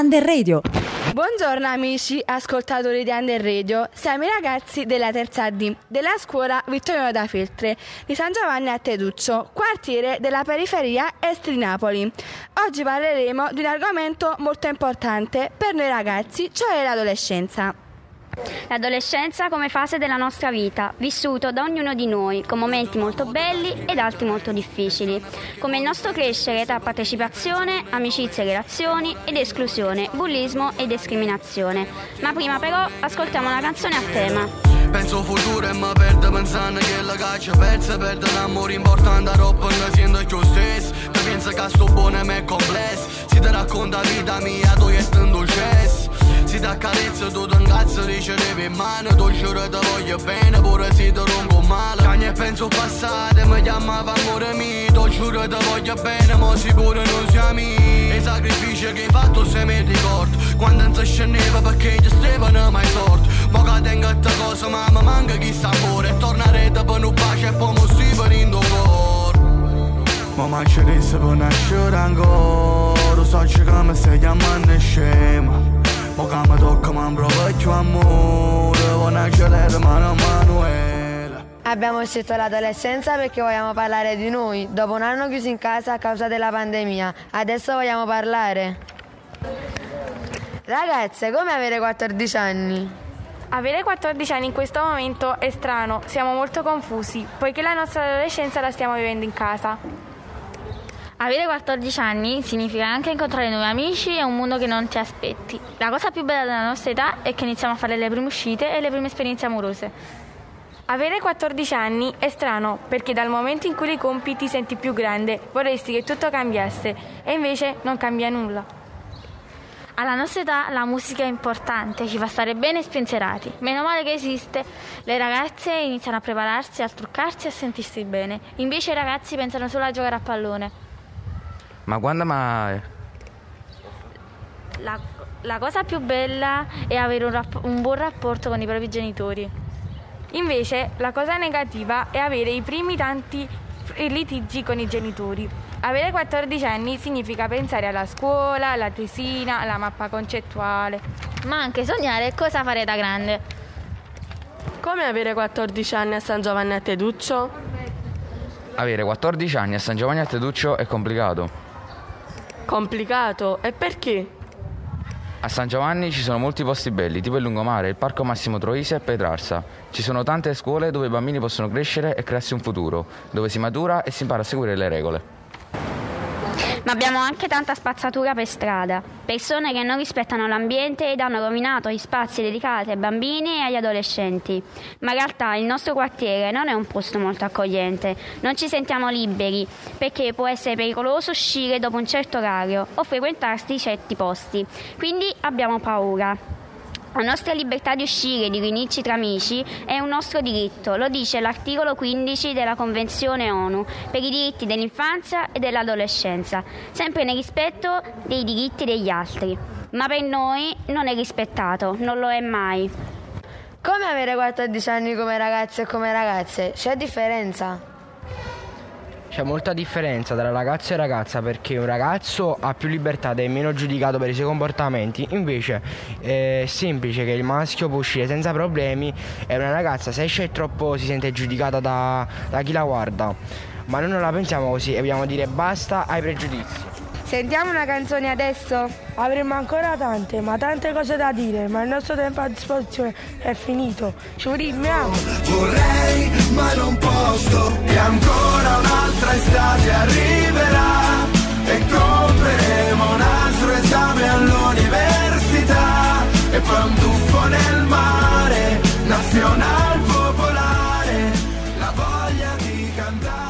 Under Radio. Buongiorno amici ascoltatori di Under Radio, siamo i ragazzi della terza D della scuola Vittorio da Feltre di San Giovanni a Teduccio, quartiere della periferia est di Napoli. Oggi parleremo di un argomento molto importante per noi ragazzi, cioè l'adolescenza. L'adolescenza come fase della nostra vita, vissuto da ognuno di noi, con momenti molto belli ed altri molto difficili, come il nostro crescere tra partecipazione, amicizie e relazioni ed esclusione, bullismo e discriminazione. Ma prima però ascoltiamo una canzone a tema. Penso futuro e mi perdo pensando che la caccia persa Perdo l'amore importante troppo ne sento più stesso Ti penso che sto buono e me complesso Si ti racconta vita mia tu e te dolcezza Si ti accarezza tu ti incazzo ricevevi in mano giuro ti voglio bene pure se ti rompo male. Cagni e penso passate mi chiamava amore mio giuro ti voglio bene ma si pure non siamo E i sacrifici che hai fatto se mi ricordo Quando non si scendeva perché ci stevano mai sorti. Ma che tengo a te cosa mamma manca chi sta amore Tornare da per un pace e poi mi stai venendo cuore Ma manca adesso per nascere ancora So che mi stai chiamando scema amore Vuoi nascere mano a Manuela Abbiamo scelto l'adolescenza perché vogliamo parlare di noi. Dopo un anno chiuso in casa a causa della pandemia, adesso vogliamo parlare. Ragazze, come avere 14 anni? Avere 14 anni in questo momento è strano, siamo molto confusi, poiché la nostra adolescenza la stiamo vivendo in casa. Avere 14 anni significa anche incontrare nuovi amici e un mondo che non ti aspetti. La cosa più bella della nostra età è che iniziamo a fare le prime uscite e le prime esperienze amorose. Avere 14 anni è strano perché dal momento in cui li compi ti senti più grande, vorresti che tutto cambiasse e invece non cambia nulla. Alla nostra età la musica è importante, ci fa stare bene e spensierati. Meno male che esiste. Le ragazze iniziano a prepararsi, a truccarsi e a sentirsi bene. Invece i ragazzi pensano solo a giocare a pallone. Ma quando mai? La, la cosa più bella è avere un, rapp- un buon rapporto con i propri genitori. Invece la cosa negativa è avere i primi tanti litigi con i genitori. Avere 14 anni significa pensare alla scuola, alla tesina, alla mappa concettuale. Ma anche sognare cosa fare da grande. Come avere 14 anni a San Giovanni a Teduccio? Avere 14 anni a San Giovanni a Teduccio è complicato. Complicato? E perché? A San Giovanni ci sono molti posti belli, tipo il lungomare, il parco Massimo Troisi e Petrarsa. Ci sono tante scuole dove i bambini possono crescere e crearsi un futuro, dove si matura e si impara a seguire le regole. Ma abbiamo anche tanta spazzatura per strada, persone che non rispettano l'ambiente ed hanno rovinato gli spazi dedicati ai bambini e agli adolescenti. Ma in realtà il nostro quartiere non è un posto molto accogliente, non ci sentiamo liberi perché può essere pericoloso uscire dopo un certo orario o frequentarsi certi posti. Quindi abbiamo paura. La nostra libertà di uscire e di riunirci tra amici è un nostro diritto, lo dice l'articolo 15 della Convenzione ONU per i diritti dell'infanzia e dell'adolescenza, sempre nel rispetto dei diritti degli altri. Ma per noi non è rispettato, non lo è mai. Come avere 14 anni come ragazzi e come ragazze? C'è differenza? C'è molta differenza tra ragazzo e ragazza perché un ragazzo ha più libertà ed è meno giudicato per i suoi comportamenti, invece è semplice che il maschio può uscire senza problemi e una ragazza se esce troppo si sente giudicata da, da chi la guarda. Ma noi non la pensiamo così e vogliamo dire basta ai pregiudizi. Sentiamo una canzone adesso? Avremmo ancora tante, ma tante cose da dire, ma il nostro tempo a disposizione è finito. Ci vediamo. Vorrei ma non posso E ancora un'altra estate arriverà E compreremo un altro esame all'università E poi un tuffo nel mare Nazional popolare La voglia di cantare